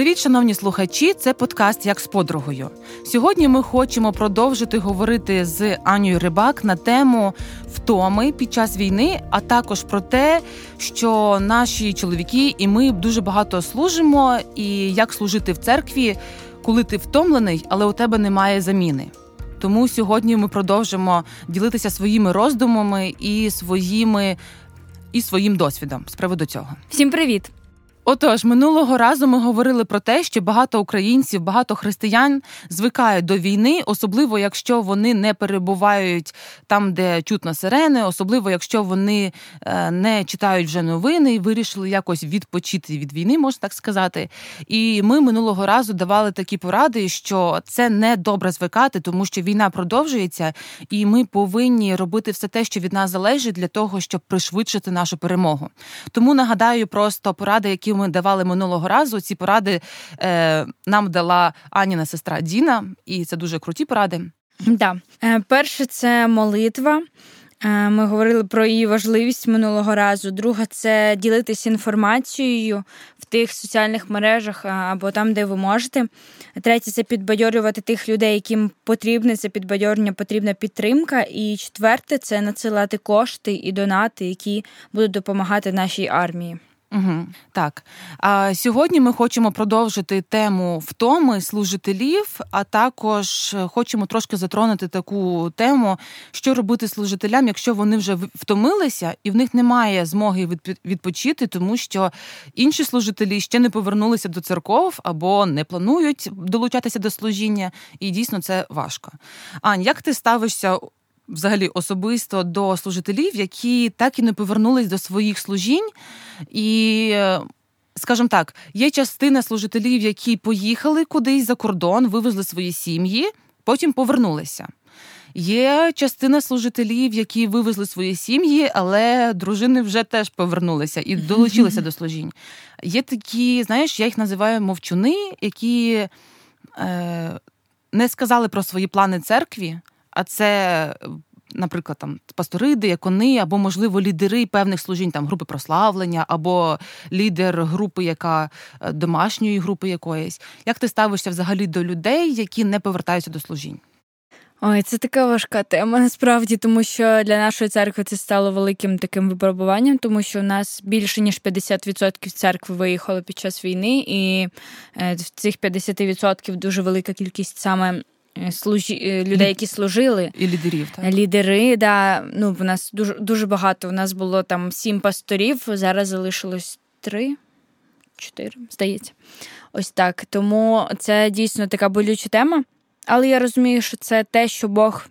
Привіт, шановні слухачі! Це подкаст як з подругою. Сьогодні ми хочемо продовжити говорити з Анією Рибак на тему втоми під час війни, а також про те, що наші чоловіки і ми дуже багато служимо, і як служити в церкві, коли ти втомлений, але у тебе немає заміни. Тому сьогодні ми продовжимо ділитися своїми роздумами і своїми і своїм досвідом з приводу цього. Всім привіт! Отож, минулого разу ми говорили про те, що багато українців, багато християн звикають до війни, особливо якщо вони не перебувають там, де чутно сирени, особливо якщо вони е, не читають вже новини і вирішили якось відпочити від війни, можна так сказати. І ми минулого разу давали такі поради, що це не добре звикати, тому що війна продовжується, і ми повинні робити все те, що від нас залежить, для того, щоб пришвидшити нашу перемогу. Тому нагадаю просто поради, які ми давали минулого разу. Ці поради е, нам дала Аніна сестра Діна, і це дуже круті поради. Да. Е, перше, це молитва. Е, ми говорили про її важливість минулого разу. Друга це ділитися інформацією в тих соціальних мережах або там, де ви можете. Третє це підбадьорювати тих людей, яким потрібне це підбадьорення, потрібна підтримка. І четверте це надсилати кошти і донати, які будуть допомагати нашій армії. Угу, Так а сьогодні ми хочемо продовжити тему втоми служителів, а також хочемо трошки затронути таку тему, що робити служителям, якщо вони вже втомилися і в них немає змоги відпочити, тому що інші служителі ще не повернулися до церков або не планують долучатися до служіння, і дійсно це важко. Ань, як ти ставишся взагалі особисто до служителів, які так і не повернулись до своїх служінь. І, скажімо так, є частина служителів, які поїхали кудись за кордон, вивезли свої сім'ї, потім повернулися. Є частина служителів, які вивезли свої сім'ї, але дружини вже теж повернулися і долучилися до служінь. Є такі, знаєш, я їх називаю мовчуни, які е, не сказали про свої плани церкві, а це, наприклад, там пастори, диякони, або, можливо, лідери певних служінь, там групи прославлення, або лідер групи, яка е, домашньої групи якоїсь. Як ти ставишся взагалі до людей, які не повертаються до служінь? Ой, це така важка тема насправді, тому що для нашої церкви це стало великим таким випробуванням, тому що у нас більше ніж 50% церкви виїхало під час війни, і е, в цих 50% дуже велика кількість саме служі... Е, людей, які служили. І лідерів, так? Лідери, да. Ну, в нас дуже дуже багато. У нас було там сім пасторів, зараз залишилось три, чотири, здається. Ось так. Тому це дійсно така болюча тема. Але я розумію, що це те, що Бог.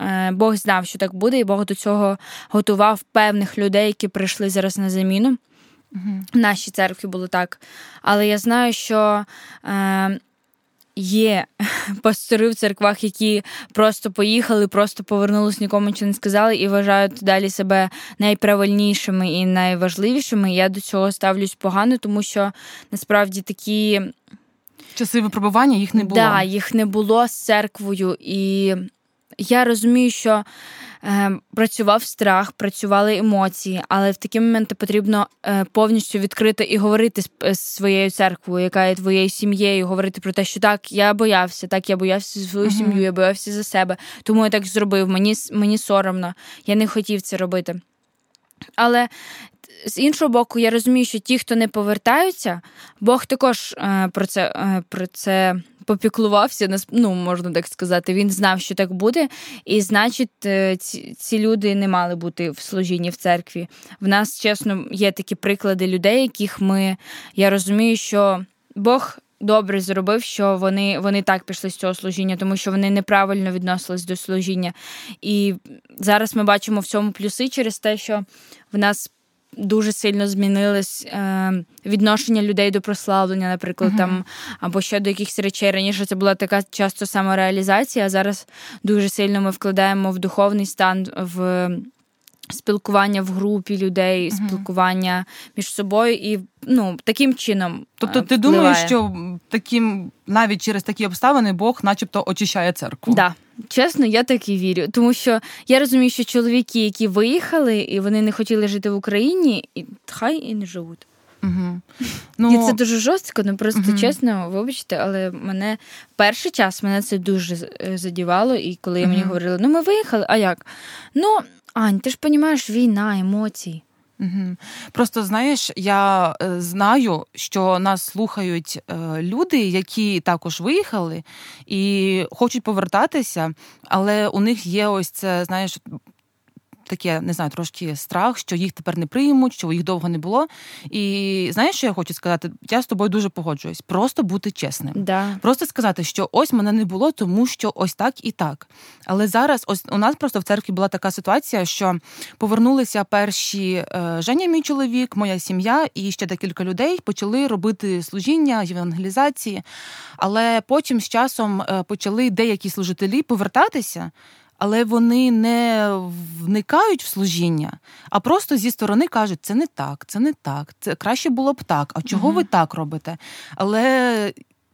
Е, Бог знав, що так буде, і Бог до цього готував певних людей, які прийшли зараз на заміну. Угу. В нашій церкві було так. Але я знаю, що е, Є пастори в церквах, які просто поїхали, просто повернулись, нікому нічого не сказали і вважають далі себе найправильнішими і найважливішими. Я до цього ставлюсь погано, тому що насправді такі часи випробування їх не було. Так, да, їх не було з церквою, і я розумію, що е, працював страх, працювали емоції, але в такі моменти потрібно е, повністю відкрити і говорити з, з своєю церквою, яка є твоєю сім'єю, говорити про те, що так, я боявся, так, я боявся за свою uh-huh. сім'ю, я боявся за себе, тому я так зробив. Мені мені соромно, я не хотів це робити. Але з іншого боку, я розумію, що ті, хто не повертаються, Бог також е, про це е, про це попіклувався, ну, можна так сказати. Він знав, що так буде, і значить, е, ці, ці люди не мали бути в служінні в церкві. В нас, чесно, є такі приклади людей, яких ми. Я розумію, що Бог. Добре зробив, що вони вони так пішли з цього служіння, тому що вони неправильно відносились до служіння. І зараз ми бачимо в цьому плюси через те, що в нас дуже сильно змінилось е, відношення людей до прославлення, наприклад, uh-huh. там або ще до якихось речей. Раніше це була така часто самореалізація, а зараз дуже сильно ми вкладаємо в духовний стан в. Спілкування в групі людей, uh-huh. спілкування між собою і ну таким чином. Тобто, ти впливає. думаєш, що таким навіть через такі обставини Бог, начебто, очищає церкву? Да. Чесно, я так і вірю. Тому що я розумію, що чоловіки, які виїхали і вони не хотіли жити в Україні, і хай і не живуть. Угу. Ну, Це дуже жорстко, ну просто угу. чесно, вибачте, але мене перший час мене це дуже е, задівало, і коли угу. мені говорили, ну ми виїхали, а як? Ну, Ань, ти ж розумієш, війна, емоції. Просто знаєш, я е, знаю, що нас слухають е, люди, які також виїхали і хочуть повертатися, але у них є ось це, знаєш, таке, не знаю, трошки страх, що їх тепер не приймуть, що їх довго не було. І знаєш, що я хочу сказати? Я з тобою дуже погоджуюсь. Просто бути чесним. Да. Просто сказати, що ось мене не було, тому що ось так і так. Але зараз ось у нас просто в церкві була така ситуація, що повернулися перші е, Женя, мій чоловік, моя сім'я і ще декілька людей почали робити служіння, євангелізації. Але потім з часом е, почали деякі служителі повертатися але вони не вникають в служіння, а просто зі сторони кажуть, це не так, це не так, це краще було б так. А чого угу. ви так робите? Але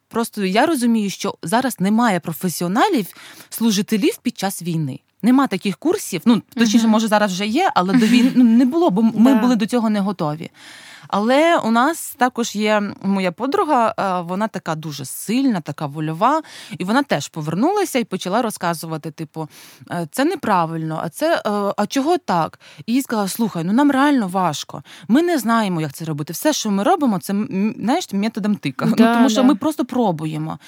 просто я розумію, що зараз немає професіоналів, служителів під час війни. Нема таких курсів. Ну точніше, uh-huh. може зараз вже є, але до війни ну, не було, бо ми були до цього не готові. Але у нас також є моя подруга, вона така дуже сильна, така вольова, і вона теж повернулася і почала розказувати: типу, «Е, це неправильно, а це е, а чого так? І їй сказала: слухай, ну нам реально важко. Ми не знаємо, як це робити. Все, що ми робимо, це знаєш, методом тика. Ну, да, ну, Тому що ми просто пробуємо.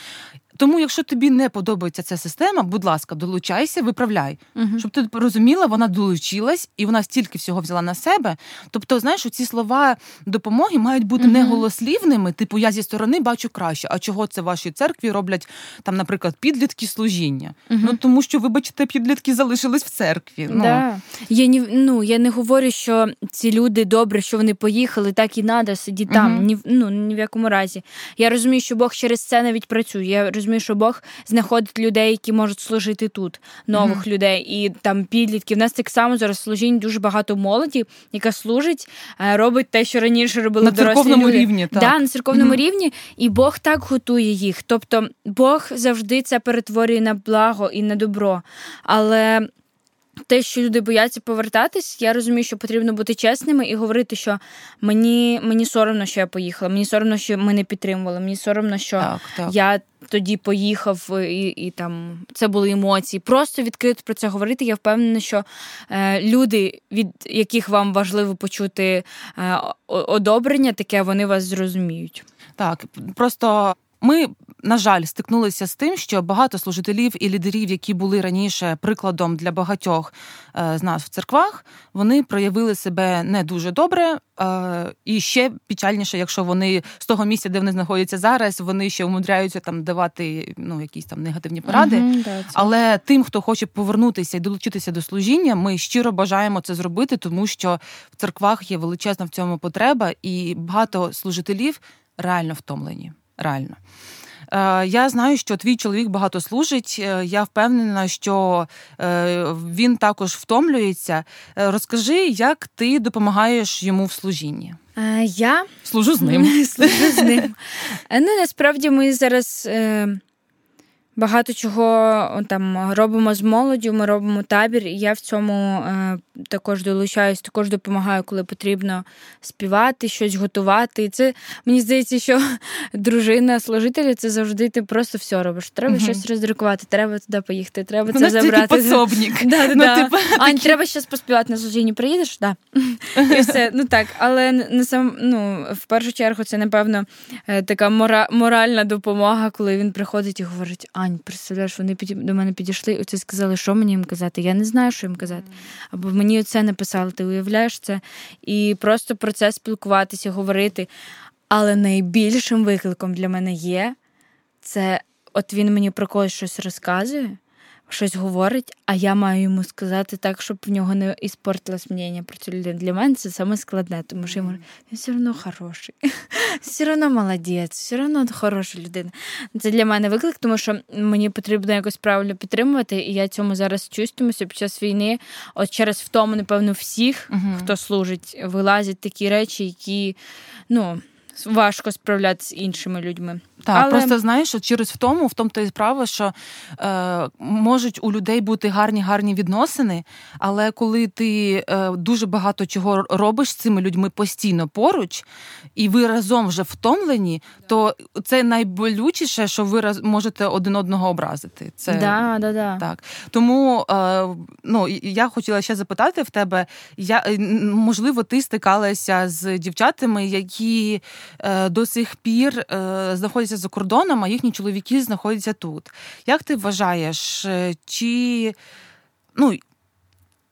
Тому, якщо тобі не подобається ця система, будь ласка, долучайся, виправляй, uh щоб ти розуміла, вона долучилась і вона стільки всього взяла на себе. Тобто, знаєш, ці слова допомоги мають бути uh не голослівними, типу я зі сторони бачу краще. А чого це в вашій церкві роблять там, наприклад, підлітки служіння? uh Ну тому що, вибачте, підлітки залишились в церкві. Ну да. я ні, ну я не говорю, що ці люди добре, що вони поїхали, так і треба сидіти там. Ні ну ні в якому разі. Я розумію, що Бог через це навіть працює. Я розумію, розумію, що Бог знаходить людей, які можуть служити тут, нових mm-hmm. людей і там підлітків. У нас так само зараз служінь дуже багато молоді, яка служить, е, робить те, що раніше робили на дорослі церковному люди. рівні. Так. Да, на церковному mm-hmm. рівні, і Бог так готує їх. Тобто Бог завжди це перетворює на благо і на добро. Але те, що люди бояться повертатись, я розумію, що потрібно бути чесними і говорити, що мені мені соромно, що я поїхала, мені соромно, що ми не підтримували, мені соромно, що так, так. я тоді поїхав, і і там це були емоції. Просто відкрито про це говорити. Я впевнена, що е, люди, від яких вам важливо почути е, одобрення, таке вони вас зрозуміють. Так, просто ми, на жаль, стикнулися з тим, що багато служителів і лідерів, які були раніше прикладом для багатьох е, з нас в церквах, вони проявили себе не дуже добре. Е, і ще печальніше, якщо вони з того місця, де вони знаходяться зараз, вони ще умудряються там давати ну, якісь там негативні поради. да, Але тим, хто хоче повернутися і долучитися до служіння, ми щиро бажаємо це зробити, тому що в церквах є величезна в цьому потреба, і багато служителів реально втомлені реально. Е, я знаю, що твій чоловік багато служить. Е, я впевнена, що е, він також втомлюється. Розкажи, як ти допомагаєш йому в служінні? Я служу з ним. Служу з ним. Ну насправді ми зараз Багато чого там робимо з молоддю, ми робимо табір, і я в цьому е, також долучаюсь, також допомагаю, коли потрібно співати, щось готувати. І це мені здається, що дружина служителя це завжди ти просто все робиш. Треба угу. щось роздрукувати, треба туди поїхати, треба це забрати. пособник. Да, да, ну, да. Типу, Ань, такі... треба щось поспівати на служінні. Приїдеш? Да. І все. Ну так, але не сам ну в першу чергу це напевно е, така мора... моральна допомога, коли він приходить і говорить. Ань, представляєш, вони до мене підійшли і сказали, що мені їм казати. Я не знаю, що їм казати. Або мені оце написали, ти уявляєш це? І просто про це спілкуватися, говорити. Але найбільшим викликом для мене є це от він мені про когось щось розказує щось говорить, а я маю йому сказати так, щоб в нього не іспортилось мнення про цю людину. Для мене це саме складне, тому що йому він все одно хороший, все одно молодець, все одно хороша людина. Це для мене виклик, тому що мені потрібно якось правильно підтримувати, і я цьому зараз чувствуюся під час війни. От через втому, напевно, всіх, uh-huh. хто служить, вилазять такі речі, які ну важко справлятися з іншими людьми. Так, Але... просто знаєш, що через втому, в тому то і справа, що е, можуть у людей бути гарні гарні відносини, але коли ти е, дуже багато чого робиш з цими людьми постійно поруч, і ви разом вже втомлені, то це найболючіше, що ви раз можете один одного образити. Це да, да, да. так. Тому е, ну я хотіла ще запитати в тебе, я е, можливо, ти стикалася з дівчатами, які е, до сих пір е, знаходяться за кордоном, а їхні чоловіки знаходяться тут. Як ти вважаєш, е, чи ну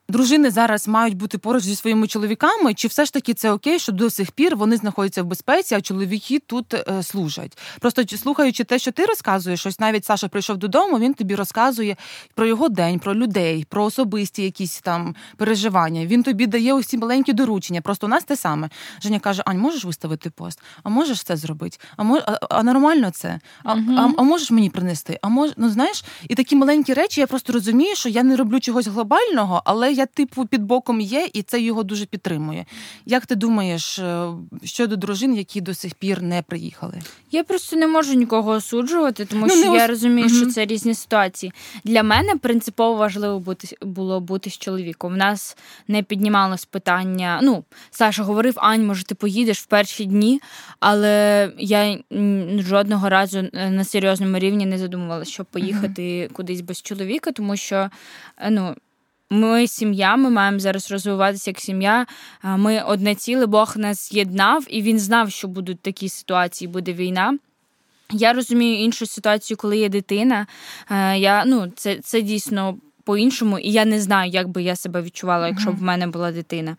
дружини зараз мають бути поруч зі своїми чоловіками, чи все ж таки це окей, що до сих пір вони знаходяться в безпеці, а чоловіки тут е, служать? Просто слухаючи те, що ти розказуєш, ось навіть Саша прийшов додому, він тобі розказує про його день, про людей, про особисті якісь там переживання. Він тобі дає усі маленькі доручення. Просто у нас те саме. Женя каже: Ань, можеш виставити пост? А можеш це зробити? А мож, а, а нормально це? А, угу. а, а можеш мені принести? А мож, ну знаєш, і такі маленькі речі, я просто розумію, що я не роблю чогось глобального, але я типу під боком є, і це його дуже підтримує. Як ти думаєш е, щодо дружин, які до сих пір не приїхали? Я просто не можу нікого осуджувати, тому ну, що я ос... розумію, що це різні ситуації. Для мене принципово важливо бути було бути з чоловіком. В нас не піднімалось питання. Ну, Саша говорив: Ань, може, ти поїдеш в перші дні, але я жодного разу е, на серйозному рівні не задумувалася, щоб поїхати угу. кудись без чоловіка, тому що е, ну. Ми сім'я, ми маємо зараз розвиватися як сім'я. Ми одне ціле, Бог нас з'єднав, і він знав, що будуть такі ситуації, буде війна. Я розумію іншу ситуацію, коли є дитина. Я, ну, Це це дійсно по-іншому, і я не знаю, як би я себе відчувала, якщо б в мене була дитина.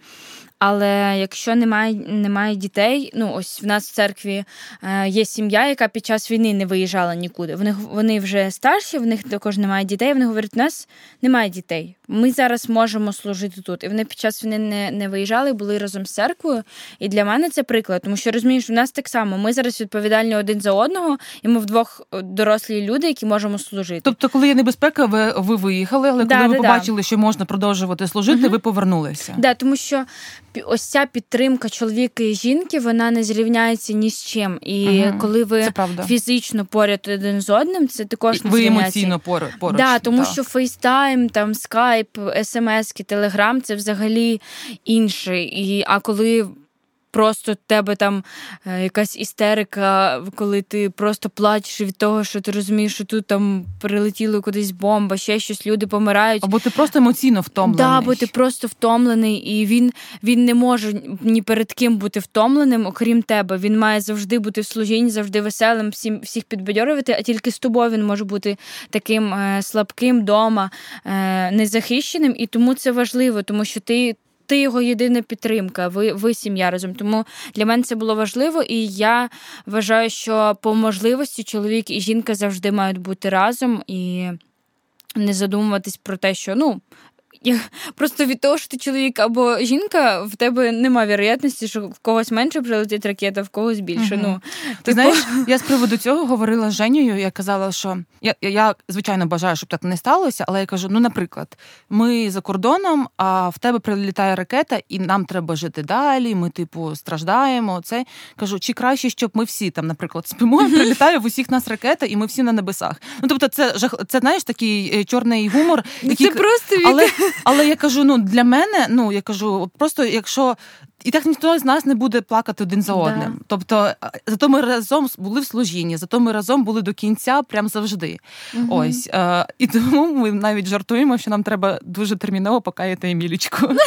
Але якщо немає немає дітей, ну ось в нас в церкві е, є сім'я, яка під час війни не виїжджала нікуди. Вони вони вже старші, в них також немає дітей. Вони говорять, у нас немає дітей. Ми зараз можемо служити тут. І вони під час війни не не виїжджали, були разом з церквою. І для мене це приклад, тому що розумієш, в нас так само. Ми зараз відповідальні один за одного, і ми вдвох е, дорослі люди, які можемо служити. Тобто, коли є небезпека, ви ви виїхали, але да, коли да, ви побачили, да. що можна продовжувати служити, угу. ви повернулися. Да, тому що ось ця підтримка чоловіка і жінки вона не зрівняється ні з чим. І угу, коли ви фізично поряд один з одним, це також не ви емоційно поруч. Да, тому що фейстайм, там скайп, смски, телеграм це взагалі інше. І а коли просто тебе там е, якась істерика, коли ти просто плачеш від того, що ти розумієш, що тут там прилетіло кудись бомба, ще щось, люди помирають. Або ти просто емоційно втомлений. Да, або ти просто втомлений, і він він не може ні перед ким бути втомленим, окрім тебе. Він має завжди бути в служінні, завжди веселим, всім всіх підбадьорювати, а тільки з тобою він може бути таким е, слабким дома, е, незахищеним. І тому це важливо, тому що ти ти його єдина підтримка, ви ви сім'я разом. Тому для мене це було важливо, і я вважаю, що по можливості чоловік і жінка завжди мають бути разом і не задумуватись про те, що ну я Просто від того, що ти чоловік або жінка, в тебе немає вероятності, що в когось менше прилетить ракета, в когось більше. Угу. Ну Ти типу... знаєш, я з приводу цього говорила з Женєю, я казала, що я, я, звичайно, бажаю, щоб так не сталося, але я кажу: ну, наприклад, ми за кордоном, а в тебе прилітає ракета, і нам треба жити далі, ми, типу, страждаємо. Це Кажу, чи краще, щоб ми всі там, наприклад, спимо, і прилітає в усіх нас ракета, і ми всі на небесах. Ну, тобто, це це знаєш такий е, чорний гумор, який... Це просто але але я кажу: ну для мене, ну я кажу, просто якщо. І так ніхто з нас не буде плакати один за одним. Да. Тобто, зато ми разом були в служінні, зато ми разом були до кінця, прям завжди. Угу. Ось е, і тому ми навіть жартуємо, що нам треба дуже терміново покаяти Емілічку.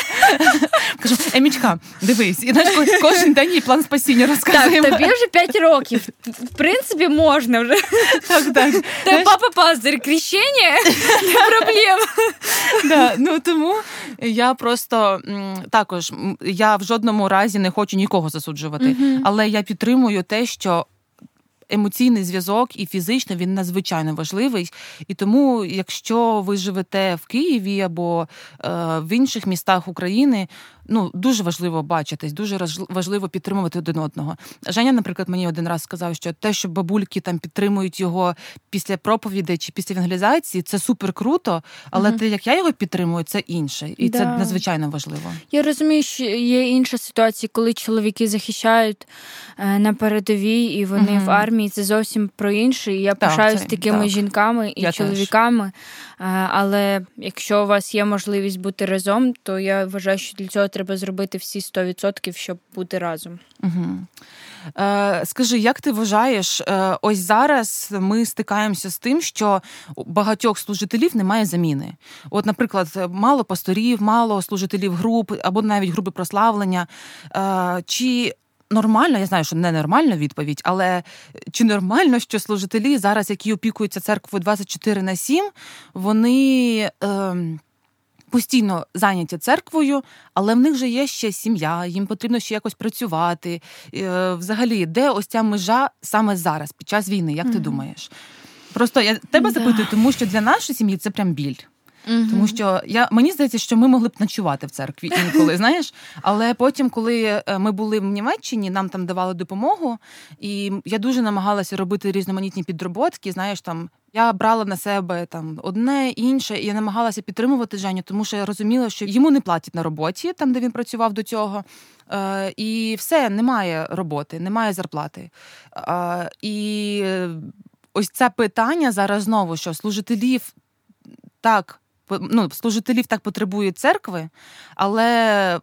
Кажу, Емічка, дивись, і знаєш, кожен день їй план спасіння розказуємо. Так, Тобі вже 5 років. В принципі, можна вже. Так, так. Та папа пастир, крещення не проблема. Да, ну тому я просто також я в жодному разі не хочу нікого засуджувати, але я підтримую те, що. Емоційний зв'язок і фізично він надзвичайно важливий. І тому, якщо ви живете в Києві або е, в інших містах України, ну дуже важливо бачитись, дуже важливо підтримувати один одного. Женя, наприклад, мені один раз сказав, що те, що бабульки там підтримують його після проповідей чи після евангелізації, це супер круто, але mm те, як я його підтримую, це інше, і да. це надзвичайно важливо. Я розумію, що є інша ситуація, коли чоловіки захищають е, на передовій, і вони mm в армії. Це зовсім про інше. І Я пишаюсь такими так. жінками і я чоловіками. Теж. Але якщо у вас є можливість бути разом, то я вважаю, що для цього треба зробити всі 100%, щоб бути разом. Угу. Е, Скажи, як ти вважаєш, е, ось зараз ми стикаємося з тим, що у багатьох служителів немає заміни. От, наприклад, мало пасторів, мало служителів груп або навіть групи прославлення. Е, Чи нормально, я знаю, що не нормальна відповідь, але чи нормально, що служителі зараз, які опікуються церквою 24 на 7, вони. Е, постійно зайняті церквою, але в них вже є ще сім'я, їм потрібно ще якось працювати. Е, взагалі, де ось ця межа саме зараз, під час війни, як mm-hmm. ти думаєш? Просто я тебе запитую, тому що для нашої сім'ї це прям біль. Угу. Тому що я мені здається, що ми могли б ночувати в церкві інколи, знаєш. Але потім, коли е, ми були в Німеччині, нам там давали допомогу, і я дуже намагалася робити різноманітні підроботки. Знаєш, там я брала на себе там одне інше, і я намагалася підтримувати Женю, тому що я розуміла, що йому не платять на роботі, там де він працював до цього. Е, І все, немає роботи, немає зарплати. Е, І ось це питання зараз знову, що служителів так ну, служителів так потребують церкви, але.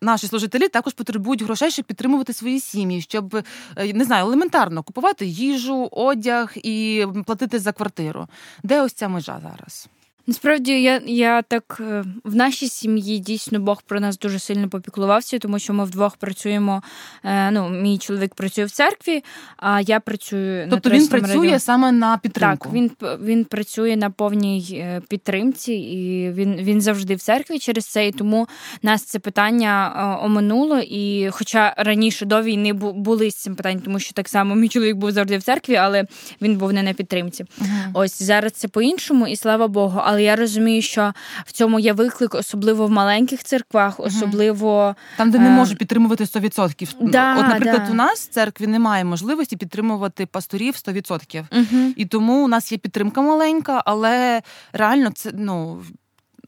Наші служителі також потребують грошей, щоб підтримувати свої сім'ї, щоб е, не знаю, елементарно купувати їжу, одяг і платити за квартиру. Де ось ця межа зараз? Насправді я я так е, в нашій сім'ї дійсно Бог про нас дуже сильно попіклувався, тому що ми вдвох працюємо. Е, ну, мій чоловік працює в церкві, а я працюю тобто на він працює радіо. саме на підтримку? Так, він він працює на повній е, підтримці, і він він завжди в церкві через це. І тому нас це питання оминуло. І, хоча раніше до війни були з цим питанням, тому що так само мій чоловік був завжди в церкві, але він був не на підтримці. uh Ось зараз це по-іншому, і слава Богу. Але я розумію, що в цьому є виклик, особливо в маленьких церквах, особливо там, де не е, можуть підтримувати 100%. Да, От, наприклад, да. у нас в церкві немає можливості підтримувати пасторів 100%. Угу. І тому у нас є підтримка маленька, але реально це ну.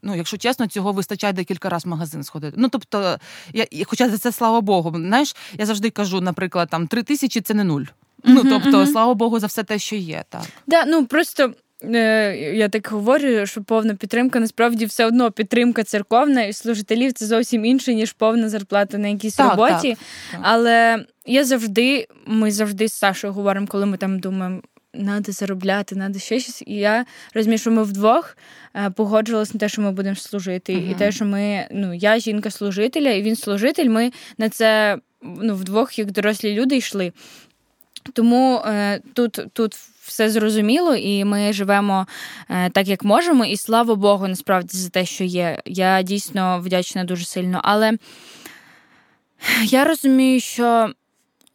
Ну, якщо чесно, цього вистачає декілька разів в магазин сходити. Ну тобто, я хоча за це слава Богу, знаєш, я завжди кажу, наприклад, там три тисячі це не нуль. Ну тобто, слава Богу, за все те, що є, так да, ну просто я так говорю, що повна підтримка насправді все одно підтримка церковна і служителів це зовсім інше, ніж повна зарплата на якійсь так, роботі. Так. Але я завжди, ми завжди з Сашою говоримо, коли ми там думаємо. Надо заробляти, треба ще щось. І я розумію, що ми вдвох е, погоджувалися на те, що ми будемо служити. Uh-huh. І те, що ми, ну, я жінка служителя, і він служитель, ми на це ну, вдвох, як дорослі люди, йшли. Тому е, тут тут все зрозуміло, і ми живемо е, так, як можемо. І слава Богу, насправді за те, що є. Я дійсно вдячна дуже сильно. Але я розумію, що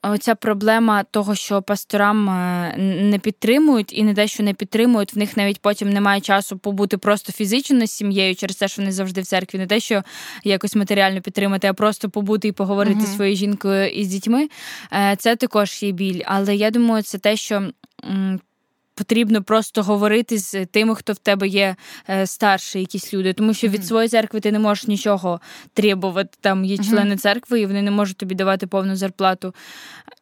Оця проблема того, що пасторам е, не підтримують і не те, що не підтримують, в них навіть потім немає часу побути просто фізично з сім'єю через те, що вони завжди в церкві, не те, що якось матеріально підтримати, а просто побути і поговорити зі своєю жінкою і з дітьми. Е, це також є біль. Але я думаю, це те, що потрібно просто говорити з тими, хто в тебе є е, старші, якісь люди, тому що від своєї церкви ти не можеш нічого требувати. Там є члени церкви, і вони не можуть тобі давати повну зарплату.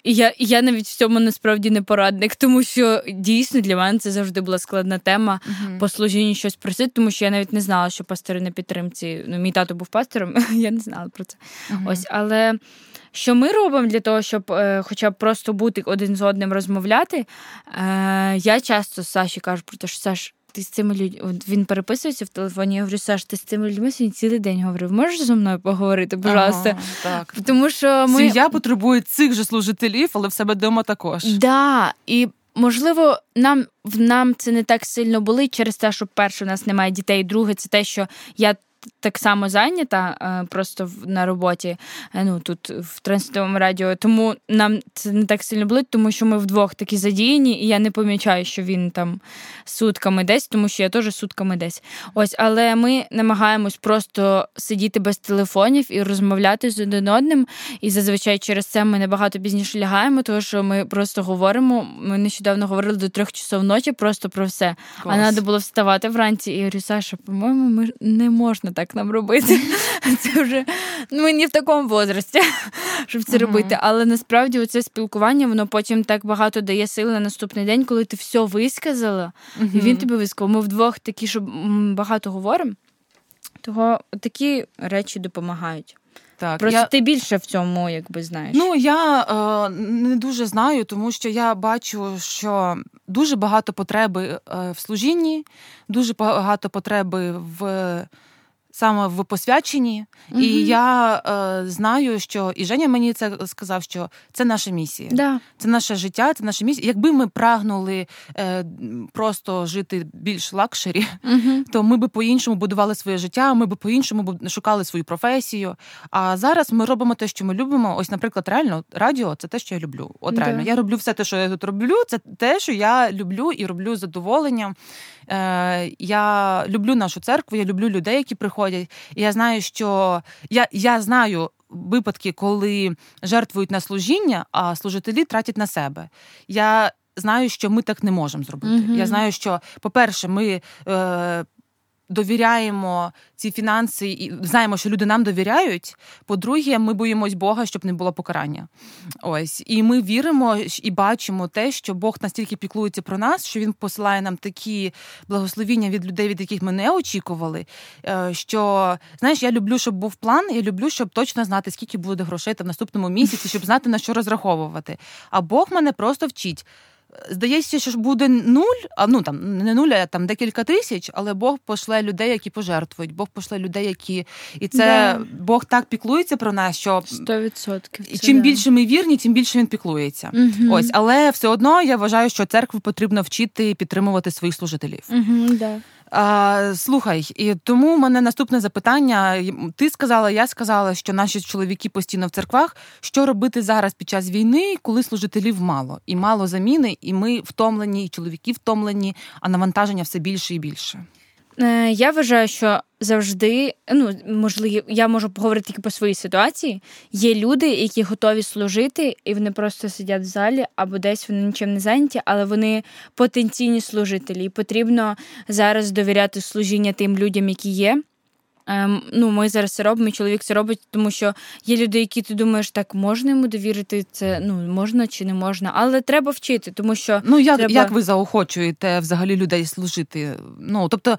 І я я навіть в цьому насправді не порадник, тому що дійсно для мене це завжди була складна тема по служінню щось просити, тому що я навіть не знала, що пастори на підтримці. Ну, мій тато був пастором, я не знала про це. Ось, але. Що ми робимо для того, щоб е, хоча б просто бути один з одним розмовляти? Е, Я часто Саші кажу про те, що Саш, ти з цими людьми він переписується в телефоні. Я говорю, Саш, ти з цими людьми сьогодні цілий день говорив. Можеш зі мною поговорити, пожалуйста? Ага, так. Тому що ми... Сім'я потребує цих же служителів, але в себе вдома також. Да, і Можливо, нам в нам це не так сильно болить через те, що перше, у нас немає дітей. Друге, це те, що я так само зайнята е, просто на роботі. Е, ну тут в транслітовому радіо, тому нам це не так сильно болить, тому що ми вдвох такі задіяні, і я не помічаю, що він там сутками десь, тому що я теж сутками десь. Ось, але ми намагаємось просто сидіти без телефонів і розмовляти з один одним. І зазвичай через це ми набагато пізніше лягаємо, тому що ми просто говоримо. Ми нещодавно говорили до трьох часов ночі просто про все. Клас. А треба було вставати вранці. І я говорю, Саша, по-моєму, ми не можна так нам робити. Це вже ну, ми не в такому возрасті, щоб це робити. Але насправді оце спілкування, воно потім так багато дає сили на наступний день, коли ти все висказала, і він тобі висказав. Ми вдвох такі, що багато говоримо. Того такі речі допомагають. Так, Просто я... ти більше в цьому, якби знаєш. Ну я е, не дуже знаю, тому що я бачу, що дуже багато потреби е, в служінні, дуже багато потреби в саме в посвяченні. Угу. І я е, знаю, що і Женя мені це сказав, що це наша місія, да. це наше життя, це наша місія. Якби ми прагнули е, просто жити більш luxury, угу. то ми би по-іншому будували своє життя, ми би по-іншому шукали свою професію. А зараз ми робимо те, що ми любимо. Ось, наприклад, реально радіо це те, що я люблю. От реально, да. я роблю все те, що я тут роблю. Це те, що я люблю і роблю з задоволенням. Е, Я люблю нашу церкву, я люблю людей, які приходять. І я знаю, що я, я знаю. Випадки, коли жертвують на служіння, а служителі тратять на себе. Я знаю, що ми так не можемо зробити. Mm-hmm. Я знаю, що, по-перше, ми е, довіряємо ці фінанси і знаємо, що люди нам довіряють. По-друге, ми боїмось Бога, щоб не було покарання. Ось і ми віримо і бачимо те, що Бог настільки піклується про нас, що він посилає нам такі благословіння від людей, від яких ми не очікували. Е, що знаєш, я люблю, щоб був план. Я люблю, щоб точно знати, скільки буде грошей там в наступному місяці, щоб знати на що розраховувати. А Бог мене просто вчить. Здається, що ж буде нуль, а ну там не нуль, а там декілька тисяч, але Бог пошле людей, які пожертвують. Бог пошле людей, які і це да. Бог так піклується про нас, що 100%. І чим да. більше ми вірні, тим більше він піклується. Угу. Ось, але все одно я вважаю, що церкву потрібно вчити і підтримувати своїх служителів. Угу, да. А, Слухай, і тому у мене наступне запитання. Ти сказала, я сказала, що наші чоловіки постійно в церквах. Що робити зараз під час війни, коли служителів мало і мало заміни, і ми втомлені, і чоловіки втомлені, а навантаження все більше і більше. Е, я вважаю, що завжди, ну можливо, я можу поговорити тільки по своїй ситуації. Є люди, які готові служити, і вони просто сидять в залі або десь вони нічим не зайняті, але вони потенційні служителі. І потрібно зараз довіряти служіння тим людям, які є. Ем, ну, Ми зараз це робимо, і чоловік це робить, тому що є люди, які ти думаєш, так можна йому довірити це, ну можна чи не можна, але треба вчити, тому що ну як треба... як ви заохочуєте взагалі людей служити? Ну тобто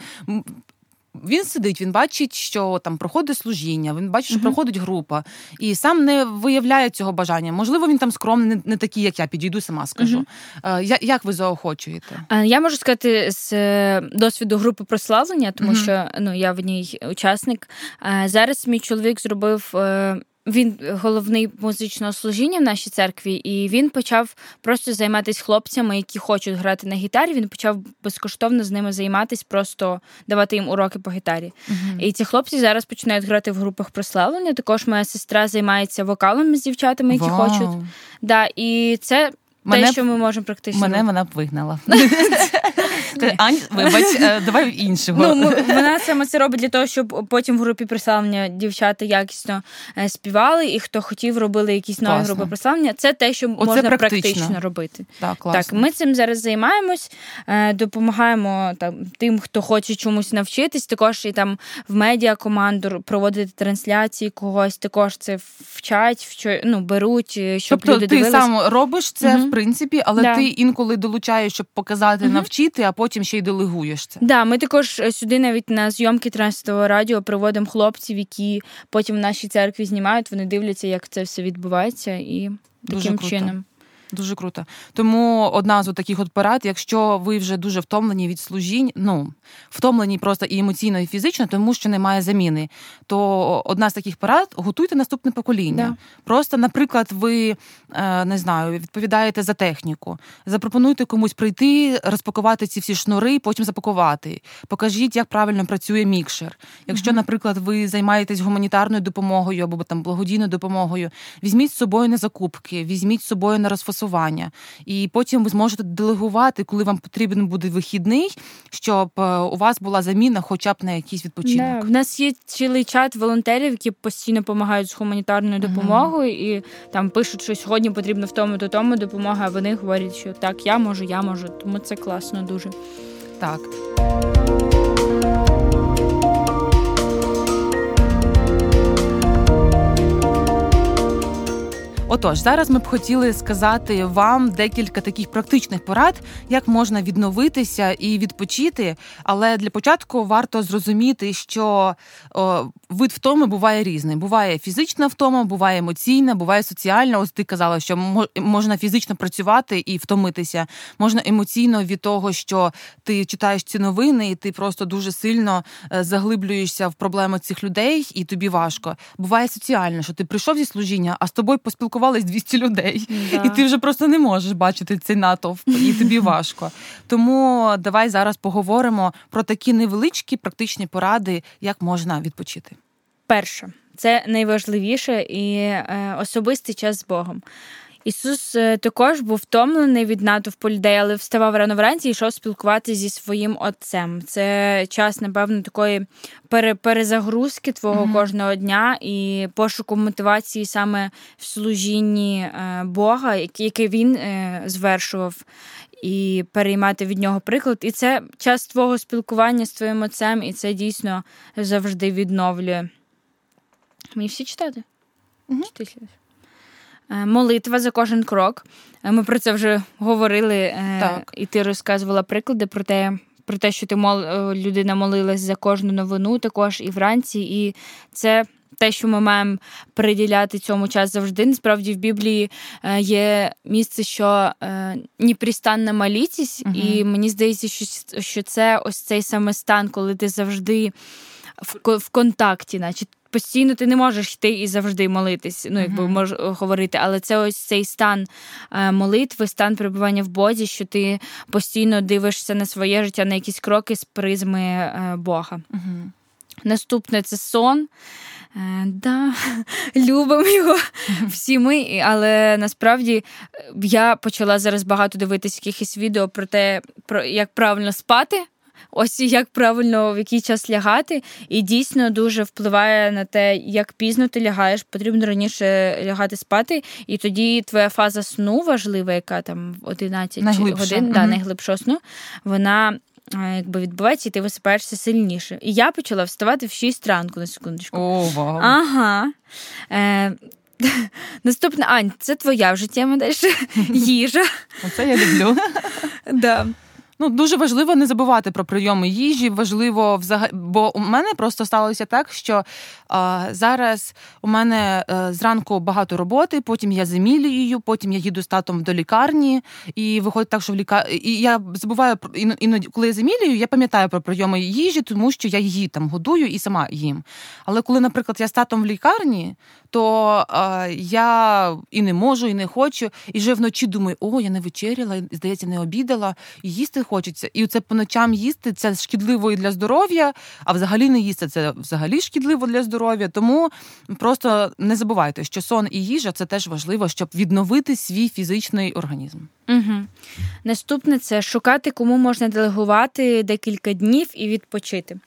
він сидить, він бачить, що там проходить служіння, він бачить, що uh-huh. проходить група, і сам не виявляє цього бажання. Можливо, він там скромний, не, не такий, як я підійду, сама скажу. Uh-huh. Я, як ви заохочуєте? Я можу сказати з е, досвіду групи прославлення, тому uh-huh. що ну я в ній учасник. Зараз мій чоловік зробив. Е, він головний музичного служіння в нашій церкві, і він почав просто займатися хлопцями, які хочуть грати на гітарі. Він почав безкоштовно з ними займатися, просто давати їм уроки по гітарі. Uh-huh. І ці хлопці зараз починають грати в групах прославлення. Також моя сестра займається вокалом з дівчатами, які wow. хочуть. Да, І це Мене, Те, що ми можемо практично. Мене вона б вигнала. Ань, вибач, е, давай іншого. Ну, Вона саме це робить для того, щоб потім в групі прославлення дівчата якісно е, співали, і хто хотів, робили якісь нові Класно. групи прославлення. Це те, що Оце можна практично. практично робити. Так, класно. так, ми цим зараз займаємось, е, допомагаємо там тим, хто хоче чомусь навчитись. Також і там в медіа команду проводити трансляції когось, також це вчать, вчо, ну, беруть, щоб тобто люди ти дивились. сам робиш це угу. Принципі, але да. ти інколи долучаєш, щоб показати, угу. навчити, а потім ще й делегуєш це. Да, ми також е, сюди навіть на зйомки трансового радіо приводимо хлопців, які потім в нашій церкві знімають. Вони дивляться, як це все відбувається, і Дуже таким круто. чином. Дуже круто. Тому одна з таких от порад, якщо ви вже дуже втомлені від служінь, ну втомлені просто і емоційно, і фізично, тому що немає заміни, то одна з таких порад готуйте наступне покоління. Да. Просто, наприклад, ви е, не знаю, відповідаєте за техніку, запропонуйте комусь прийти, розпакувати ці всі шнури, потім запакувати. Покажіть, як правильно працює мікшер. Якщо, угу. наприклад, ви займаєтесь гуманітарною допомогою або там благодійною допомогою, візьміть з собою на закупки, візьміть з собою на розфасування фінансування, і потім ви зможете делегувати, коли вам потрібен буде вихідний, щоб е, у вас була заміна, хоча б на якийсь відпочинок. Да. В нас є цілий чат волонтерів, які постійно допомагають з гуманітарною допомогою, mm-hmm. і там пишуть, що сьогодні потрібно в тому то тому допомога. а Вони говорять, що так, я можу, я можу. Тому це класно дуже. Так. Отож, зараз ми б хотіли сказати вам декілька таких практичних порад, як можна відновитися і відпочити. Але для початку варто зрозуміти, що о, вид втоми буває різний. Буває фізична втома, буває емоційна, буває соціальна. Ось ти казала, що можна фізично працювати і втомитися. Можна емоційно від того, що ти читаєш ці новини, і ти просто дуже сильно е, заглиблюєшся в проблеми цих людей, і тобі важко. Буває соціально, що ти прийшов зі служіння, а з тобою поспілкувався спілкувались 200 людей, да. і ти вже просто не можеш бачити цей натовп, і тобі важко. Тому давай зараз поговоримо про такі невеличкі практичні поради, як можна відпочити. Перше, це найважливіше і е, особистий час з Богом. Ісус е, також був втомлений від натовпу людей, але вставав рано вранці і йшов спілкуватися зі своїм отцем. Це час, напевно, такої перезагрузки твого mm-hmm. кожного дня і пошуку мотивації саме в служінні е, Бога, який він е, звершував. І переймати від нього приклад. І це час твого спілкування з твоїм отцем, і це дійсно завжди відновлює. Мені всі читати? Угу. Читати. Е, молитва за кожен крок. Е, ми про це вже говорили, е, так. і ти розказувала приклади про те, про те, що ти мол людина молилась за кожну новину, також і вранці. І це те, що ми маємо приділяти цьому час завжди. Насправді в Біблії є місце, що непристанна молітість, угу. і мені здається, що що це ось цей саме стан, коли ти завжди в в контакті, наче постійно ти не можеш йти і завжди молитись, ну якби мож говорити, але це ось цей стан е, молитви, стан перебування в Бозі, що ти постійно дивишся на своє життя, на якісь кроки з призми е, Бога. uh Наступне це сон. Е, да, Любимо його всі ми, але насправді я почала зараз багато дивитися якихось відео про те, про як правильно спати ось як правильно в який час лягати, і дійсно дуже впливає на те, як пізно ти лягаєш. Потрібно раніше лягати спати, і тоді твоя фаза сну важлива, яка там 11 найглибша. годин, да, найглибшого сну, вона. Якби відбувається, і ти висипаєшся сильніше. І я почала вставати в 6 ранку на секундочку. О, вау. Ага. Е, Наступна Ань, це твоя вже тема далі. Їжа. Оце я люблю. Да. Ну, дуже важливо не забувати про прийоми їжі. Важливо взагалі, бо у мене просто сталося так, що а, зараз у мене а, е, зранку багато роботи, потім я замілюю, потім я їду з татом до лікарні, і виходить так, що в лікар... І я забуваю іноді, коли я замілюю, я пам'ятаю про прийоми їжі, тому що я її там годую і сама їм. Але коли, наприклад, я з татом в лікарні, то а, я і не можу, і не хочу, і вже вночі думаю, о, я не вечеряла, здається, не обідала, і їсти хочеться. І це по ночам їсти це шкідливо і для здоров'я, а взагалі не їсти це взагалі шкідливо для здоров'я. Тому просто не забувайте, що сон і їжа це теж важливо, щоб відновити свій фізичний організм. Угу. Наступне це шукати, кому можна делегувати декілька днів і відпочити.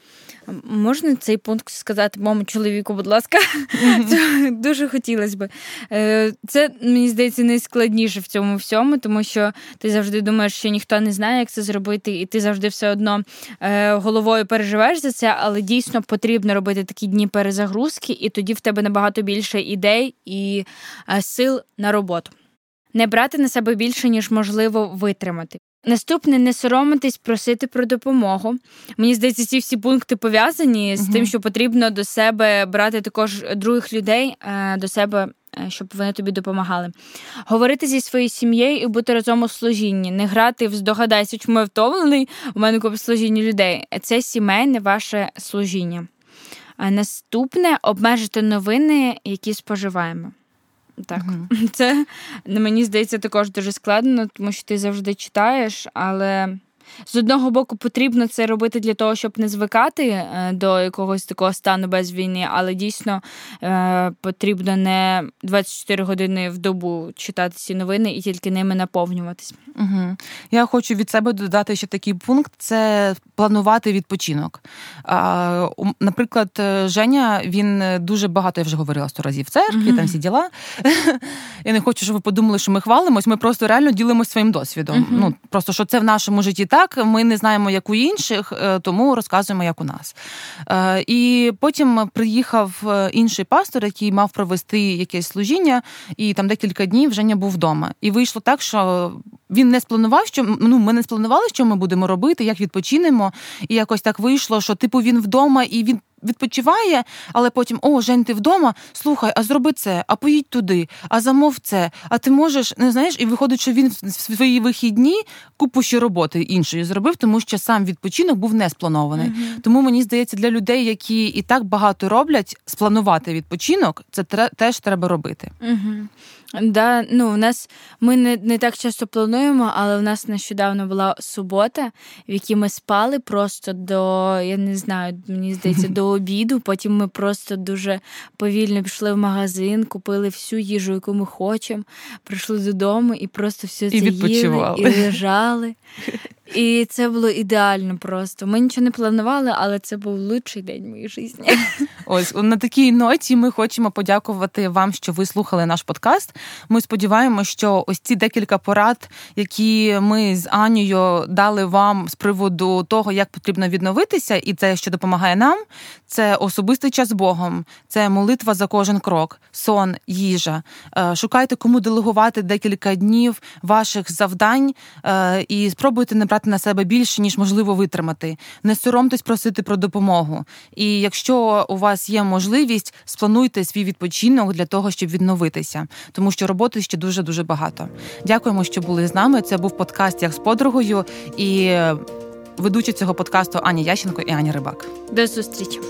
Можна цей пункт сказати моєму чоловіку, будь ласка, mm-hmm. дуже хотілося б. Е, це, мені здається, найскладніше в цьому всьому, тому що ти завжди думаєш, що ніхто не знає, як це зробити, і ти завжди все одно е, головою переживаєш за це, але дійсно потрібно робити такі дні перезагрузки, і тоді в тебе набагато більше ідей і е, сил на роботу. Не брати на себе більше, ніж можливо витримати. Наступне не соромитись, просити про допомогу. Мені здається, ці всі пункти пов'язані з uh тим, що потрібно до себе брати також других людей е, до себе Е, щоб вони тобі допомагали. Говорити зі своєю сім'єю і бути разом у служінні, не грати в здогадайся, чому я втомлений, у мене купа служіння людей. Це сімейне ваше служіння. А наступне обмежити новини, які споживаємо. Так, uh це мені здається також дуже складно, тому що ти завжди читаєш, але з одного боку потрібно це робити для того, щоб не звикати е, до якогось такого стану без війни, але дійсно е, потрібно не 24 години в добу читати ці новини і тільки ними наповнюватись. Угу. Я хочу від себе додати ще такий пункт: це планувати відпочинок. Наприклад, е, Женя він дуже багато я вже говорила сто разів в церкві, угу. там всі діла. Я не хочу, щоб ви подумали, що ми хвалимось. Ми просто реально ділимося своїм досвідом. Угу. Ну просто що це в нашому житті так. Ми не знаємо, як у інших, е, тому розказуємо, як у нас. Е, і потім приїхав інший пастор, який мав провести якесь служіння, і там декілька днів Женя був вдома. І вийшло так, що він не спланував, що ну ми не спланували, що ми будемо робити, як відпочинемо. І якось так вийшло, що типу він вдома і він відпочиває, але потім о, Жень, ти вдома. Слухай, а зроби це, а поїдь туди, а замов це. А ти можеш не знаєш, і виходить, що він в свої вихідні купу ще роботи іншої зробив, тому що сам відпочинок був не спланований. Uh-huh. Тому мені здається, для людей, які і так багато роблять, спланувати відпочинок, це теж треба робити. Uh-huh. Да, ну, у нас Ми не не так часто плануємо, але в нас нещодавно була субота, в якій ми спали просто до, я не знаю, мені здається, до обіду. Потім ми просто дуже повільно пішли в магазин, купили всю їжу, яку ми хочемо, прийшли додому і просто все це і їли і лежали. І це було ідеально просто. Ми нічого не планували, але це був лучший день моєї житті. Ось на такій ноті ми хочемо подякувати вам, що ви слухали наш подкаст. Ми сподіваємося, що ось ці декілька порад, які ми з Анією дали вам з приводу того, як потрібно відновитися, і це, що допомагає нам, це особистий час з Богом, це молитва за кожен крок, сон, їжа. Е, шукайте, кому делегувати декілька днів ваших завдань е, і спробуйте не брати на себе більше, ніж можливо витримати. Не соромтесь просити про допомогу. І якщо у вас є можливість, сплануйте свій відпочинок для того, щоб відновитися, тому що роботи ще дуже дуже багато. Дякуємо, що були з нами. Це був подкаст як з подругою і ведучі цього подкасту Аня Ященко і Аня Рибак. До зустрічі.